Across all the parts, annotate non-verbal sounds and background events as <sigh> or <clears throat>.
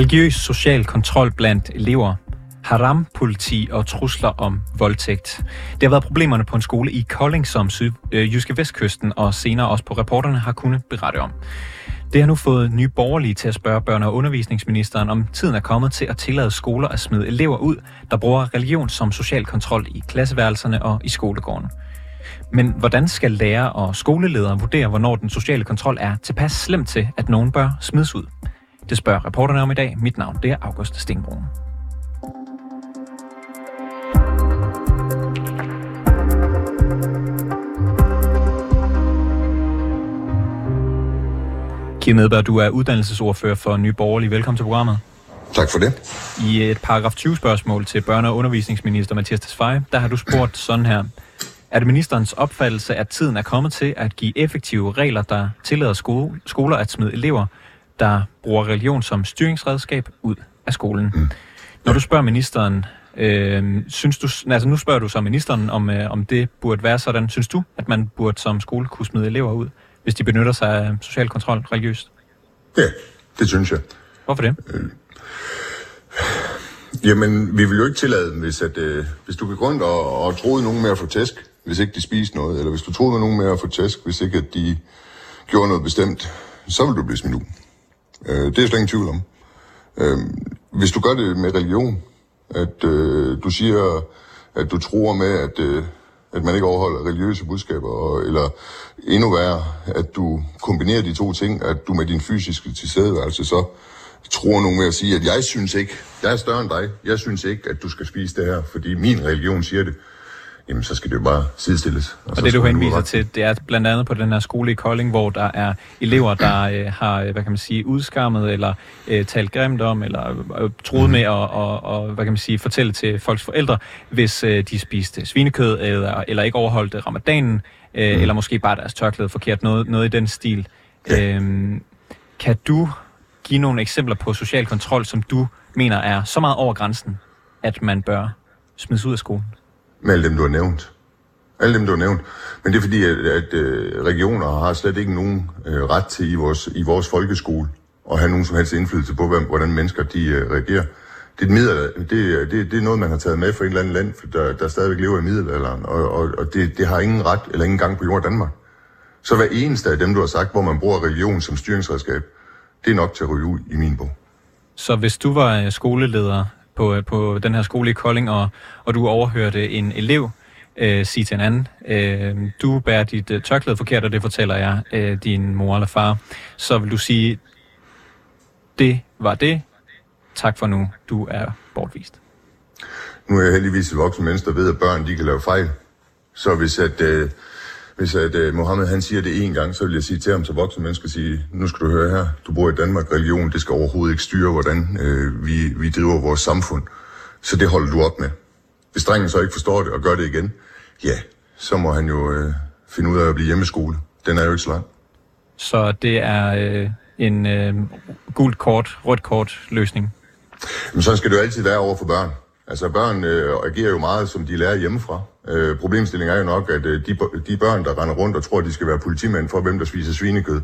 Religiøs social kontrol blandt elever, haram-politi og trusler om voldtægt. Det har været problemerne på en skole i Kolding, som syd, øh, Jyske Vestkysten og senere også på reporterne har kunnet berette om. Det har nu fået nye borgerlige til at spørge børne- og undervisningsministeren, om tiden er kommet til at tillade skoler at smide elever ud, der bruger religion som social kontrol i klasseværelserne og i skolegården. Men hvordan skal lærere og skoleledere vurdere, hvornår den sociale kontrol er tilpas slem til, at nogen bør smides ud? Det spørger reporterne om i dag. Mit navn det er August Stenbrun. Kim Edberg, du er uddannelsesordfører for Nye Borgerlige. Velkommen til programmet. Tak for det. I et paragraf 20 spørgsmål til børne- og undervisningsminister Mathias Tesfaye, der har du spurgt sådan her. Er det ministerens opfattelse, at tiden er kommet til at give effektive regler, der tillader sko- skoler at smide elever, der bruger religion som styringsredskab ud af skolen? Mm. Når du spørger ministeren, øh, synes du, altså nu spørger du så ministeren, om, øh, om det burde være sådan. Synes du, at man burde som skole kunne smide elever ud, hvis de benytter sig af social kontrol religiøst? Ja, det synes jeg. Hvorfor det? Jamen, vi vil jo ikke tillade dem, hvis, at, øh, hvis du gik rundt og, og troede nogen med at få tæsk, hvis ikke de spiste noget, eller hvis du troede nogen med at få tæsk, hvis ikke at de gjorde noget bestemt, så vil du blive smidt ud. Øh, det er jeg slet ingen tvivl om. Øh, hvis du gør det med religion, at øh, du siger, at du tror med, at, øh, at man ikke overholder religiøse budskaber, og, eller endnu værre, at du kombinerer de to ting, at du med din fysiske tilstedeværelse så tror nogen med at sige, at jeg synes ikke, jeg er større end dig, jeg synes ikke, at du skal spise det her, fordi min religion siger det, jamen så skal det jo bare sidestilles. Og, og det du henviser til, det er blandt andet på den her skole i Kolding, hvor der er elever, der <clears throat> øh, har, hvad kan man sige, udskammet eller øh, talt grimt om, eller øh, troet mm. med at og, og, hvad kan man sige, fortælle til folks forældre, hvis øh, de spiste svinekød eller, eller ikke overholdt ramadanen, øh, mm. eller måske bare deres tørklæde forkert, noget, noget i den stil. Ja. Øhm, kan du give nogle eksempler på social kontrol, som du mener er så meget over grænsen, at man bør smides ud af skolen? Med alle dem, du har nævnt. Alle dem, du har nævnt. Men det er fordi, at, at øh, regioner har slet ikke nogen øh, ret til i vores, i vores folkeskole at have nogen som helst indflydelse på, hvordan mennesker de øh, reagerer. Det er, middelalder, det, det, det er noget, man har taget med fra et eller andet land, der, der stadigvæk lever i middelalderen, og, og, og det, det har ingen ret eller ingen gang på i Danmark. Så hver eneste af dem, du har sagt, hvor man bruger religion som styringsredskab, det er nok til at ryge ud i min bog. Så hvis du var øh, skoleleder på, øh, på den her skole i Kolding, og, og du overhørte en elev øh, sige til en anden, øh, du bærer dit øh, tørklæde forkert, og det fortæller jeg øh, din mor eller far, så vil du sige, det var det, tak for nu, du er bortvist. Nu er jeg heldigvis et voksen menneske, der ved, at børn de kan lave fejl. Så hvis at, øh, hvis at uh, Mohammed han siger det en gang, så vil jeg sige til ham som voksen menneske, sige, nu skal du høre her, du bor i Danmark, religion, det skal overhovedet ikke styre, hvordan uh, vi, vi driver vores samfund. Så det holder du op med. Hvis drengen så ikke forstår det og gør det igen, ja, så må han jo uh, finde ud af at blive hjemmeskole. Den er jo ikke så lang. Så det er uh, en uh, gult kort, rødt kort løsning? Men sådan skal det jo altid være over for børn. Altså børn øh, agerer jo meget, som de lærer hjemmefra. Øh, problemstillingen er jo nok, at øh, de, de børn, der render rundt og tror, at de skal være politimænd for, hvem der spiser svinekød,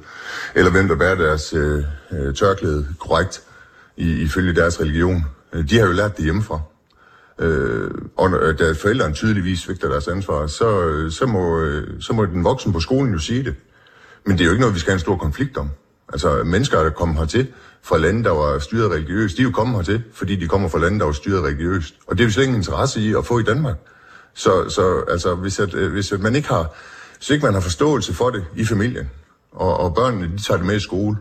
eller hvem der bærer deres øh, øh, tørklæde korrekt i, ifølge deres religion, øh, de har jo lært det hjemmefra. Øh, og øh, da forældrene tydeligvis svigter deres ansvar, så, øh, så, må, øh, så må den voksen på skolen jo sige det. Men det er jo ikke noget, vi skal have en stor konflikt om. Altså mennesker, der kommer hertil fra lande, der var styret religiøst, de er jo kommet hertil, fordi de kommer fra lande, der var styret religiøst. Og det er vi slet ingen interesse i at få i Danmark. Så, så altså, hvis, at, øh, hvis at man ikke har, hvis ikke man har forståelse for det i familien, og, og børnene de tager det med i skole,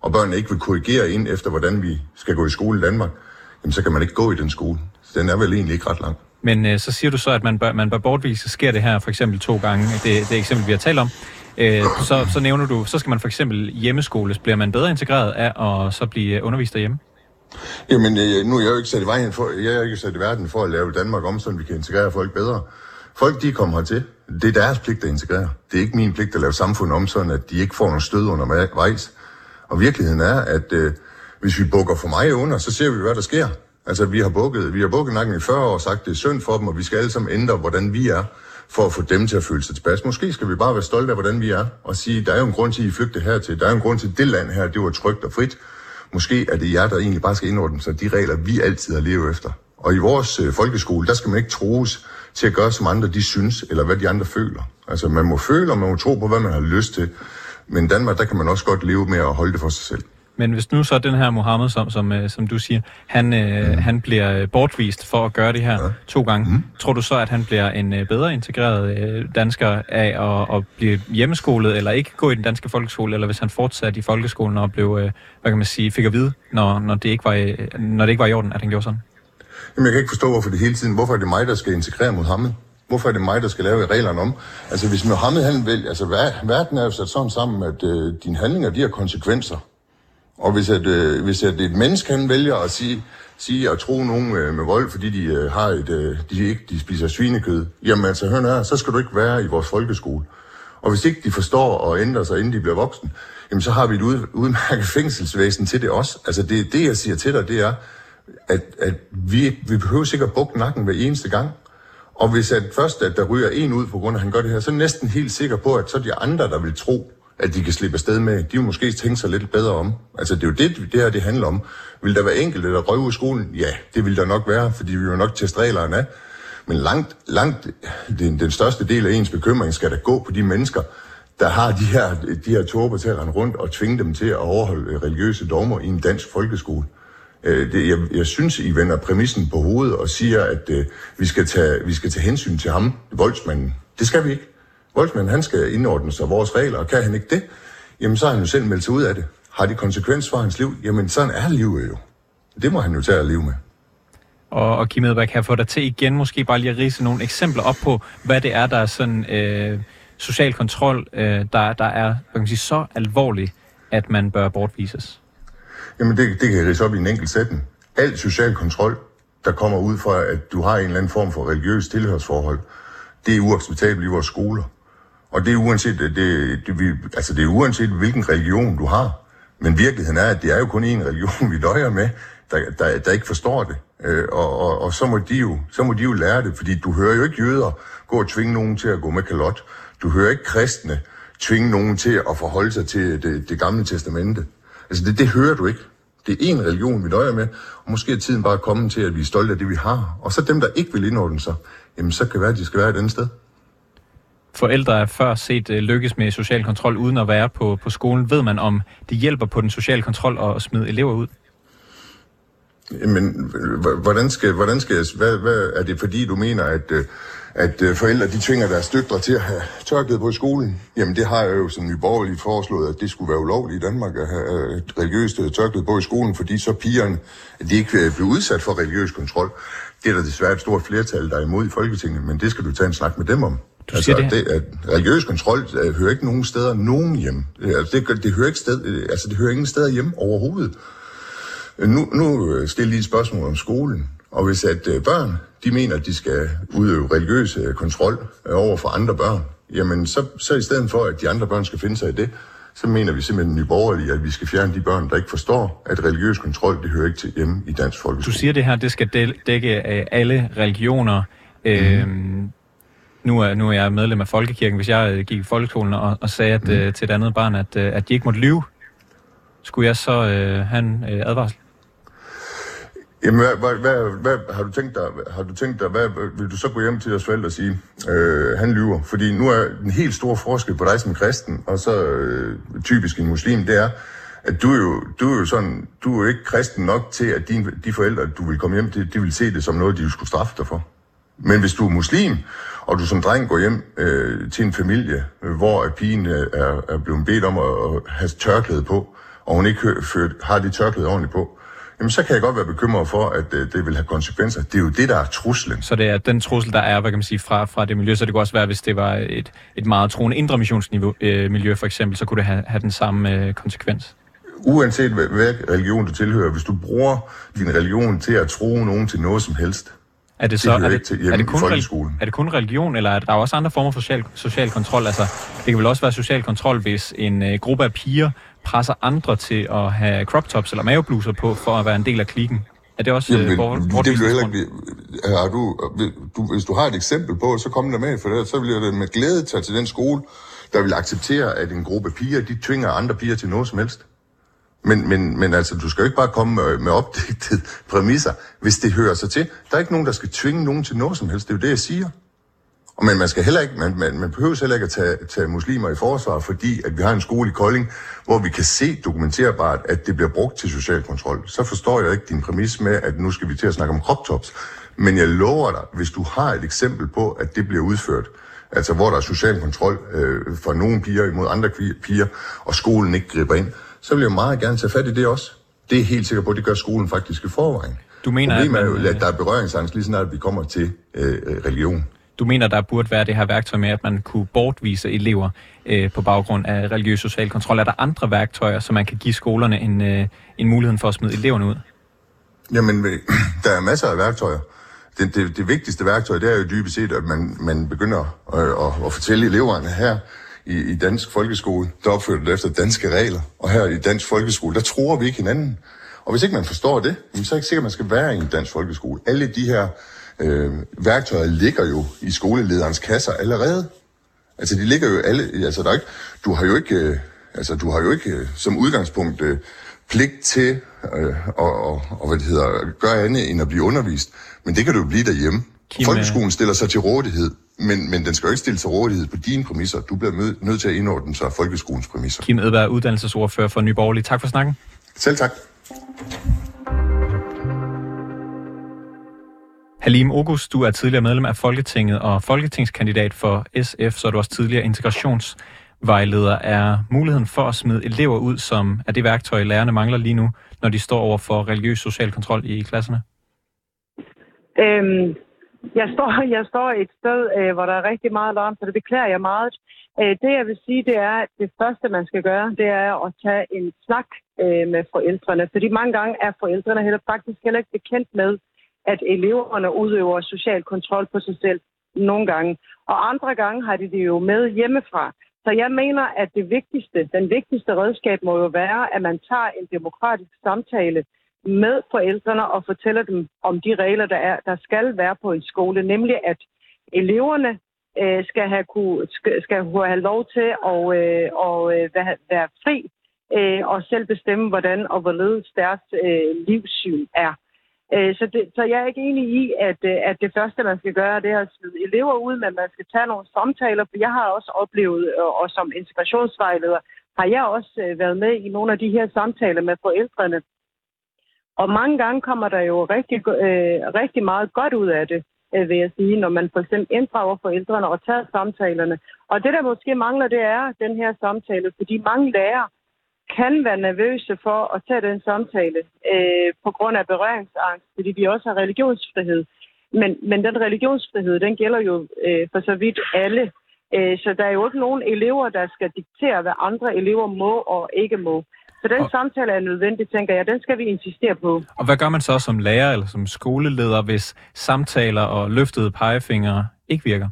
og børnene ikke vil korrigere ind efter, hvordan vi skal gå i skole i Danmark, jamen så kan man ikke gå i den skole. Så den er vel egentlig ikke ret lang. Men øh, så siger du så, at man bør, man bør bortvise. Sker det her for eksempel to gange, det, det eksempel, vi har talt om, øh, så, så nævner du, så skal man for eksempel hjemmeskoles. Bliver man bedre integreret af at så blive undervist derhjemme? Jamen, øh, nu er jeg jo ikke sat i vejen for, jeg er ikke sat i verden for at lave Danmark om, så vi kan integrere folk bedre. Folk, de kommer hertil. Det er deres pligt at integrere. Det er ikke min pligt at lave samfund om, sådan at de ikke får nogen stød undervejs. Og virkeligheden er, at øh, hvis vi bukker for meget under, så ser vi, hvad der sker. Altså, vi har bukket, vi har bukket nakken i 40 år og sagt, det er synd for dem, og vi skal alle sammen ændre, hvordan vi er, for at få dem til at føle sig tilpas. Måske skal vi bare være stolte af, hvordan vi er, og sige, der er jo en grund til, at I flygtede hertil. Der er jo en grund til, at det land her, det var trygt og frit. måske er det jer, der egentlig bare skal indordne sig de regler, vi altid har levet efter. Og i vores øh, folkeskole, der skal man ikke troes til at gøre, som andre de synes, eller hvad de andre føler. Altså man må føle, og man må tro på, hvad man har lyst til. Men i Danmark, der kan man også godt leve med at holde det for sig selv. Men hvis nu så den her Mohammed, som, som, øh, som du siger, han, øh, mm. han bliver øh, bortvist for at gøre det her ja. to gange, mm. tror du så, at han bliver en øh, bedre integreret øh, dansker af at, at blive hjemmeskolet, eller ikke gå i den danske folkeskole, eller hvis han fortsatte i folkeskolen og blev, øh, hvad kan man sige, fik at vide, når, når, det ikke var, når det ikke var i orden, at han gjorde sådan? Jamen, jeg kan ikke forstå, hvorfor det hele tiden, hvorfor er det mig, der skal integrere Mohammed? Hvorfor er det mig, der skal lave reglerne om? Altså, hvis Mohammed han vil, altså, verden er jo sat sådan sammen, at øh, dine handlinger, de har konsekvenser. Og hvis, at, øh, hvis at et menneske han vælger at sige, sige at tro nogen øh, med vold, fordi de øh, har et, øh, de ikke de spiser svinekød, jamen altså, hør her, så skal du ikke være i vores folkeskole. Og hvis ikke de forstår og ændrer sig, inden de bliver voksen, jamen så har vi et ud, udmærket fængselsvæsen til det også. Altså det, det, jeg siger til dig, det er, at, at vi, vi behøver sikkert bukke nakken hver eneste gang. Og hvis at først, at der ryger en ud på grund af, at han gør det her, så er jeg næsten helt sikker på, at så er de andre, der vil tro, at de kan slippe afsted med, de vil måske tænke sig lidt bedre om. Altså, det er jo det, det her det handler om. Vil der være enkelte, der røver i skolen? Ja, det vil der nok være, fordi vi jo nok teste reglerne af. Men langt, langt den, den største del af ens bekymring skal der gå på de mennesker, der har de her, de her torber til at rende rundt og tvinge dem til at overholde øh, religiøse dogmer i en dansk folkeskole. Øh, det, jeg, jeg synes, I vender præmissen på hovedet og siger, at øh, vi, skal tage, vi skal tage hensyn til ham, voldsmanden. Det skal vi ikke. Voldsmanden, han skal indordne sig vores regler, og kan han ikke det, jamen så har han jo selv meldt sig ud af det. Har det konsekvens for hans liv? Jamen sådan er livet jo. Det må han jo tage at leve med. Og, og Kim Edberg, kan jeg få dig til igen måske bare lige at rise nogle eksempler op på, hvad det er, der er sådan øh, social kontrol, øh, der, der er hvad kan man sige, så alvorligt, at man bør bortvises? Jamen det, det kan jeg rise op i en enkelt sætning. Al social kontrol, der kommer ud fra, at du har en eller anden form for religiøs tilhørsforhold, det er uacceptabelt i vores skoler. Og det er uanset, det, det, vi, altså det er uanset hvilken religion du har. Men virkeligheden er, at det er jo kun én religion, <laughs> vi døjer med, der, der, der ikke forstår det. Øh, og, og, og så, må de jo, så må de jo lære det, fordi du hører jo ikke jøder gå og tvinge nogen til at gå med kalot. Du hører ikke kristne tvinge nogen til at forholde sig til det, det gamle testamente. Altså det, det hører du ikke. Det er én religion, vi døjer med, og måske er tiden bare kommet til, at vi er stolte af det, vi har. Og så dem, der ikke vil indordne sig, jamen så kan det være, at de skal være et andet sted forældre er før set øh, lykkes med social kontrol uden at være på, på skolen. Ved man, om det hjælper på den sociale kontrol at smide elever ud? Men hvordan skal, hvordan skal jeg, hvad, hvad, er det fordi, du mener, at, øh, at øh, forældre de tvinger deres døtre til at have tørklæde på i skolen? Jamen det har jeg jo som nyborgerlig foreslået, at det skulle være ulovligt i Danmark at have øh, et religiøst tørklæde på i skolen, fordi så pigerne de ikke bliver udsat for religiøs kontrol. Det er der desværre et stort flertal, der er imod i Folketinget, men det skal du tage en snak med dem om. Du altså, siger det, det at religiøs kontrol uh, hører ikke nogen steder nogen hjem. Altså, det, det, hører ikke sted, uh, altså, det hører ingen steder hjem overhovedet. Nu, nu stiller lige et spørgsmål om skolen. Og hvis at uh, børn, de mener, at de skal udøve religiøs uh, kontrol uh, over for andre børn, jamen så, så i stedet for, at de andre børn skal finde sig i det, så mener vi simpelthen i borgerlige, at vi skal fjerne de børn, der ikke forstår, at religiøs kontrol, det hører ikke til hjemme i dansk folkeskole. Du siger det her, det skal dække alle religioner. Mm. Øhm, nu er, nu er jeg medlem af Folkekirken, hvis jeg øh, gik i folkeskolen og, og sagde at, mm. øh, til et andet barn, at, øh, at de ikke måtte lyve, skulle jeg så øh, have en øh, advarsel? Jamen, hvad, hvad, hvad, hvad, har du tænkt dig, har du tænkt dig, hvad, vil du så gå hjem til jeres forældre og sige, øh, han lyver? Fordi nu er en helt stor forskel på dig som kristen, og så øh, typisk en muslim, det er, at du er jo, du er jo sådan, du er jo ikke kristen nok til, at din, de forældre, du vil komme hjem til, de vil se det som noget, de skulle straffe dig for. Men hvis du er muslim, og du som dreng går hjem øh, til en familie, øh, hvor pigen øh, er, er blevet bedt om at, at have tørklæde på, og hun ikke hø- har det tørklæde ordentligt på, jamen så kan jeg godt være bekymret for, at øh, det vil have konsekvenser. Det er jo det, der er truslen. Så det er den trussel, der er, hvad kan man sige, fra, fra det miljø, så det kunne også være, hvis det var et, et meget troende indre missionsmiljø øh, miljø, for eksempel, så kunne det have, have den samme øh, konsekvens. Uanset hvad religion du tilhører, hvis du bruger din religion til at tro nogen til noget som helst, er det, så, det er, det, til er, det kun, er det kun religion, eller er der også andre former for social, social kontrol? Altså, det kan vel også være social kontrol, hvis en uh, gruppe af piger presser andre til at have crop tops eller mavebluser på, for at være en del af klikken. Er det også Jamen, uh, bort, det vil heller ikke har du, du, Hvis du har et eksempel på, så kom der med, for det, så vil jeg med glæde tage til den skole, der vil acceptere, at en gruppe piger, de tvinger andre piger til noget som helst. Men, men, men altså, du skal jo ikke bare komme med, med opdigtede <laughs> præmisser, hvis det hører sig til. Der er ikke nogen, der skal tvinge nogen til noget som helst. Det er jo det, jeg siger. Og men man skal heller ikke, man, man, man behøver heller ikke at tage, tage muslimer i forsvar, fordi at vi har en skole i Kolding, hvor vi kan se dokumenterbart, at det bliver brugt til social kontrol. Så forstår jeg ikke din præmis med, at nu skal vi til at snakke om crop tops. Men jeg lover dig, hvis du har et eksempel på, at det bliver udført, altså hvor der er social kontrol øh, for nogle piger imod andre piger, og skolen ikke griber ind, så vil jeg meget gerne tage fat i det også. Det er helt sikker på, at det gør skolen faktisk i forvejen. Du mener, Problemet at man, er jo, at der er berøringsangst lige snart vi kommer til øh, religion. Du mener, der burde være det her værktøj med, at man kunne bortvise elever øh, på baggrund af religiøs social kontrol. Er der andre værktøjer, som man kan give skolerne en, øh, en mulighed for at smide eleverne ud? Jamen, <clears throat> der er masser af værktøjer. Det, det, det vigtigste værktøj, det er jo dybest set, at man, man begynder at, at, at fortælle eleverne her i, i dansk folkeskole, der opfører det efter danske regler. Og her i dansk folkeskole, der tror vi ikke hinanden. Og hvis ikke man forstår det, så er det ikke sikkert, at man skal være i en dansk folkeskole. Alle de her øh, værktøjer ligger jo i skolelederens kasser allerede. Altså, de ligger jo alle... Altså, der er ikke, du har jo ikke... Øh, altså, du har jo ikke øh, som udgangspunkt øh, pligt til øh, og, og, og, hvad det hedder, gøre andet end at blive undervist. Men det kan du jo blive derhjemme. Kim, Folkeskolen stiller sig til rådighed, men, men den skal jo ikke stille sig rådighed på dine præmisser. Du bliver mød, nødt til at indordne sig folkeskolens præmisser. Kim Edberg, uddannelsesordfører for Nyborgerlige. Tak for snakken. Selv tak. Halim August, du er tidligere medlem af Folketinget og folketingskandidat for SF, så er du også tidligere integrationsvejleder. Er muligheden for at smide elever ud, som er det værktøj, lærerne mangler lige nu, når de står over for religiøs social kontrol i klasserne? Øhm, jeg, står, <laughs> jeg står et sted, øh, hvor der er rigtig meget larm, så det beklager jeg meget. Øh, det jeg vil sige, det er, at det første, man skal gøre, det er at tage en snak øh, med forældrene. Fordi mange gange er forældrene heller faktisk heller ikke bekendt med, at eleverne udøver social kontrol på sig selv nogle gange. Og andre gange har de det jo med hjemmefra. Så jeg mener, at det vigtigste, den vigtigste redskab må jo være, at man tager en demokratisk samtale med forældrene og fortæller dem om de regler, der, er, der skal være på en skole, nemlig at eleverne øh, skal, have, kunne, skal, skal have lov til at øh, og, øh, være, være fri øh, og selv bestemme, hvordan og hvorledes deres øh, livssyn er. Øh, så, det, så jeg er ikke enig i, at, øh, at det første, man skal gøre, det er at smide elever ud, men man skal tage nogle samtaler, for jeg har også oplevet, øh, og som integrationsvejleder, har jeg også øh, været med i nogle af de her samtaler med forældrene. Og mange gange kommer der jo rigtig, øh, rigtig meget godt ud af det, øh, vil jeg sige, når man for eksempel inddrager forældrene og tager samtalerne. Og det, der måske mangler, det er den her samtale, fordi mange lærere kan være nervøse for at tage den samtale øh, på grund af berøringsangst, fordi vi også har religionsfrihed. Men, men den religionsfrihed, den gælder jo øh, for så vidt alle. Øh, så der er jo ikke nogen elever, der skal diktere, hvad andre elever må og ikke må. Så den og... samtale er nødvendig, tænker jeg. Den skal vi insistere på. Og hvad gør man så som lærer eller som skoleleder, hvis samtaler og løftede pegefingre ikke virker?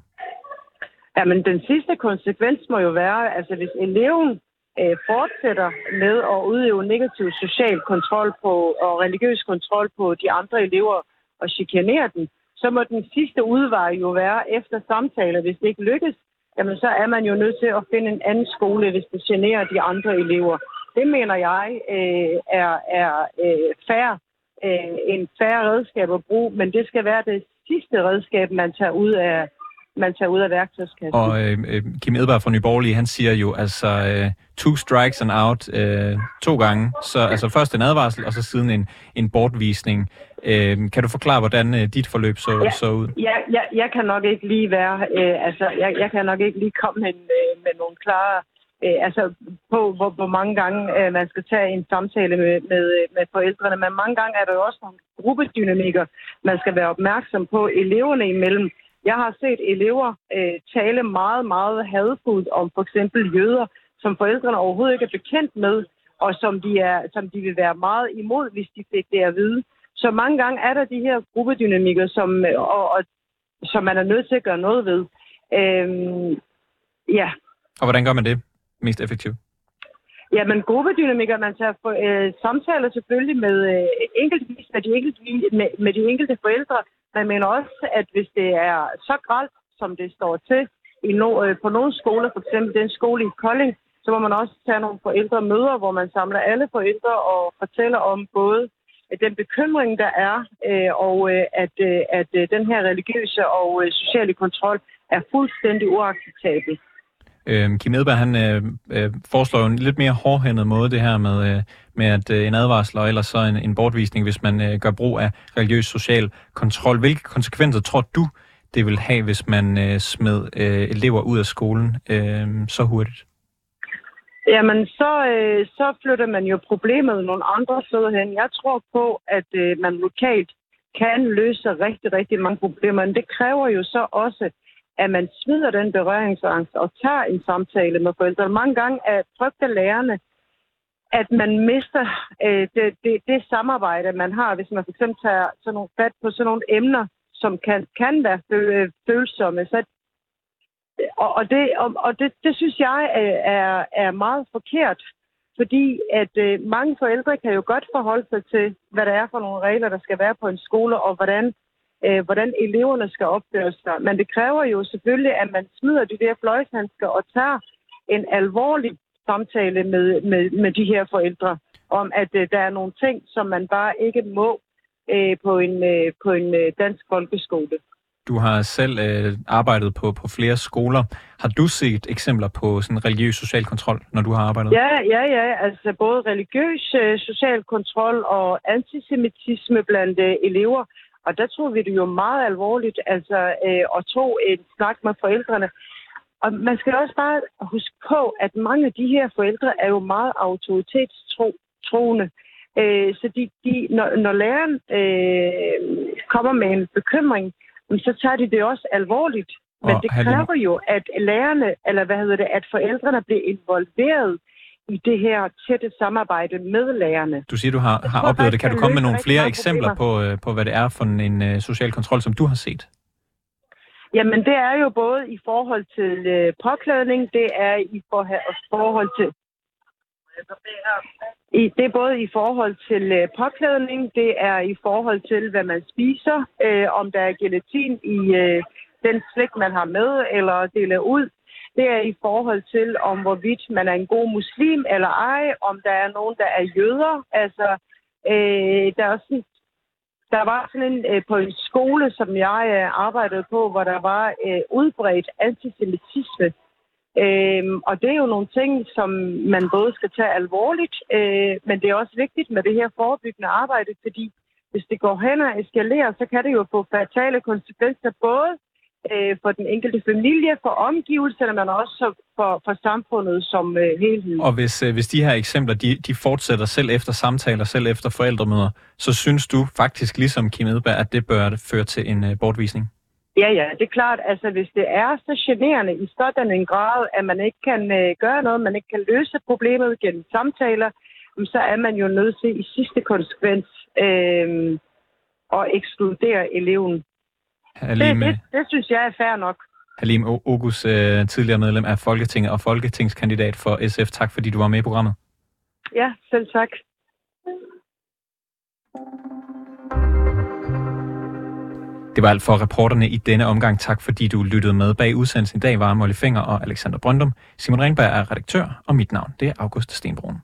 Jamen, den sidste konsekvens må jo være, altså hvis eleven øh, fortsætter med at udøve negativ social kontrol på, og religiøs kontrol på de andre elever og chikanere dem, så må den sidste udvej jo være efter samtaler. Hvis det ikke lykkes, jamen så er man jo nødt til at finde en anden skole, hvis det generer de andre elever. Det mener jeg øh, er, er øh, færre, øh, en færre redskab at bruge, men det skal være det sidste redskab, man tager ud af, man tager ud af værktøjskassen. Og øh, øh Kim Edberg fra Nyborgerlige, han siger jo altså øh, two strikes and out øh, to gange. Så altså først en advarsel, og så siden en, en bortvisning. Øh, kan du forklare, hvordan øh, dit forløb så, ja, så ud? Ja, ja, jeg kan nok ikke lige være, øh, altså jeg, jeg kan nok ikke lige komme med, øh, med nogle klare øh, altså på, hvor, hvor mange gange øh, man skal tage en samtale med, med, med forældrene. Men mange gange er der jo også nogle gruppedynamikker, man skal være opmærksom på eleverne imellem. Jeg har set elever øh, tale meget, meget hadfuldt om for eksempel jøder, som forældrene overhovedet ikke er bekendt med, og som de, er, som de vil være meget imod, hvis de fik det at vide. Så mange gange er der de her gruppedynamikker, som, øh, og, og, som man er nødt til at gøre noget ved. Øhm, ja. Og hvordan gør man det mest effektivt? Ja, men gruppedynamikker, man tager for, øh, samtaler selvfølgelig med, øh, enkeltvis med, de enkelte, med, med de enkelte forældre, men mener også, at hvis det er så gralt, som det står til i no, øh, på nogle skoler, for eksempel den skole i Kolding, så må man også tage nogle forældremøder, hvor man samler alle forældre og fortæller om både øh, den bekymring, der er, øh, og øh, at, øh, at øh, den her religiøse og øh, sociale kontrol er fuldstændig uacceptabel. Øh, Kim Edberg, han øh, øh, foreslår jo en lidt mere hårdhændet måde, det her med, øh, med at øh, en advarsel og ellers så en, en bortvisning, hvis man øh, gør brug af religiøs social kontrol. Hvilke konsekvenser tror du, det vil have, hvis man øh, smed øh, elever ud af skolen øh, så hurtigt? Jamen, så, øh, så flytter man jo problemet nogle andre steder hen. Jeg tror på, at øh, man lokalt kan løse rigtig, rigtig mange problemer, men det kræver jo så også, at man smider den berøringsangst og tager en samtale med forældrene. Mange gange er frygter lærerne, at man mister øh, det, det, det samarbejde, man har, hvis man fx tager sådan nogle fat på sådan nogle emner, som kan, kan være øh, følsomme. Så og, og, det, og, og det, det synes jeg øh, er, er meget forkert, fordi at øh, mange forældre kan jo godt forholde sig til, hvad der er for nogle regler, der skal være på en skole, og hvordan, øh, hvordan eleverne skal opføre sig. Men det kræver jo selvfølgelig, at man smider de der fløjshandsker og tager en alvorlig samtale med, med, med de her forældre, om at øh, der er nogle ting, som man bare ikke må øh, på en, øh, på en øh, dansk folkeskole. Du har selv øh, arbejdet på, på flere skoler. Har du set eksempler på sådan religiøs social kontrol, når du har arbejdet? Ja, ja, ja. Altså både religiøs øh, social kontrol og antisemitisme blandt øh, elever. Og der tror vi det jo meget alvorligt, altså øh, at tro en snak med forældrene. Og man skal også bare huske på, at mange af de her forældre er jo meget autoritetstroende. Øh, så de, de, når, når læreren øh, kommer med en bekymring, så tager de det også alvorligt. Men og det kræver jo, at lærerne, eller hvad hedder det, at forældrene bliver involveret i det her tætte samarbejde med lærerne. Du siger, du har, har oplevet det. Kan du komme med nogle flere eksempler på, øh, på, hvad det er for en, uh, social kontrol, som du har set? Jamen, det er jo både i forhold til uh, påklædning, det er i for, forhold til i, det er både i forhold til øh, påklædning, det er i forhold til, hvad man spiser, øh, om der er gelatin i øh, den slik, man har med eller deler ud. Det er i forhold til, om hvorvidt man er en god muslim eller ej, om der er nogen, der er jøder. Altså, øh, der, er også der var sådan en øh, på en skole, som jeg øh, arbejdede på, hvor der var øh, udbredt antisemitisme. Øhm, og det er jo nogle ting, som man både skal tage alvorligt, øh, men det er også vigtigt med det her forebyggende arbejde, fordi hvis det går hen og eskalerer, så kan det jo få fatale konsekvenser både øh, for den enkelte familie, for omgivelserne, men også for, for samfundet som øh, helhed. Og hvis, øh, hvis de her eksempler, de, de fortsætter selv efter samtaler, selv efter forældremøder, så synes du faktisk, ligesom Kim Edberg, at det bør føre til en øh, bortvisning? Ja, ja, det er klart. Altså, hvis det er så generende i sådan en grad, at man ikke kan øh, gøre noget, man ikke kan løse problemet gennem samtaler, så er man jo nødt til i sidste konsekvens øh, at ekskludere eleven. Halim, det, det, det synes jeg er fair nok. Halim Ogus, øh, tidligere medlem af Folketinget og folketingskandidat for SF. Tak fordi du var med i programmet. Ja, selv tak. Det var alt for reporterne i denne omgang. Tak fordi du lyttede med. Bag udsendelsen i dag var Molly Finger og Alexander Brøndum. Simon Ringberg er redaktør, og mit navn det er August Stenbrun.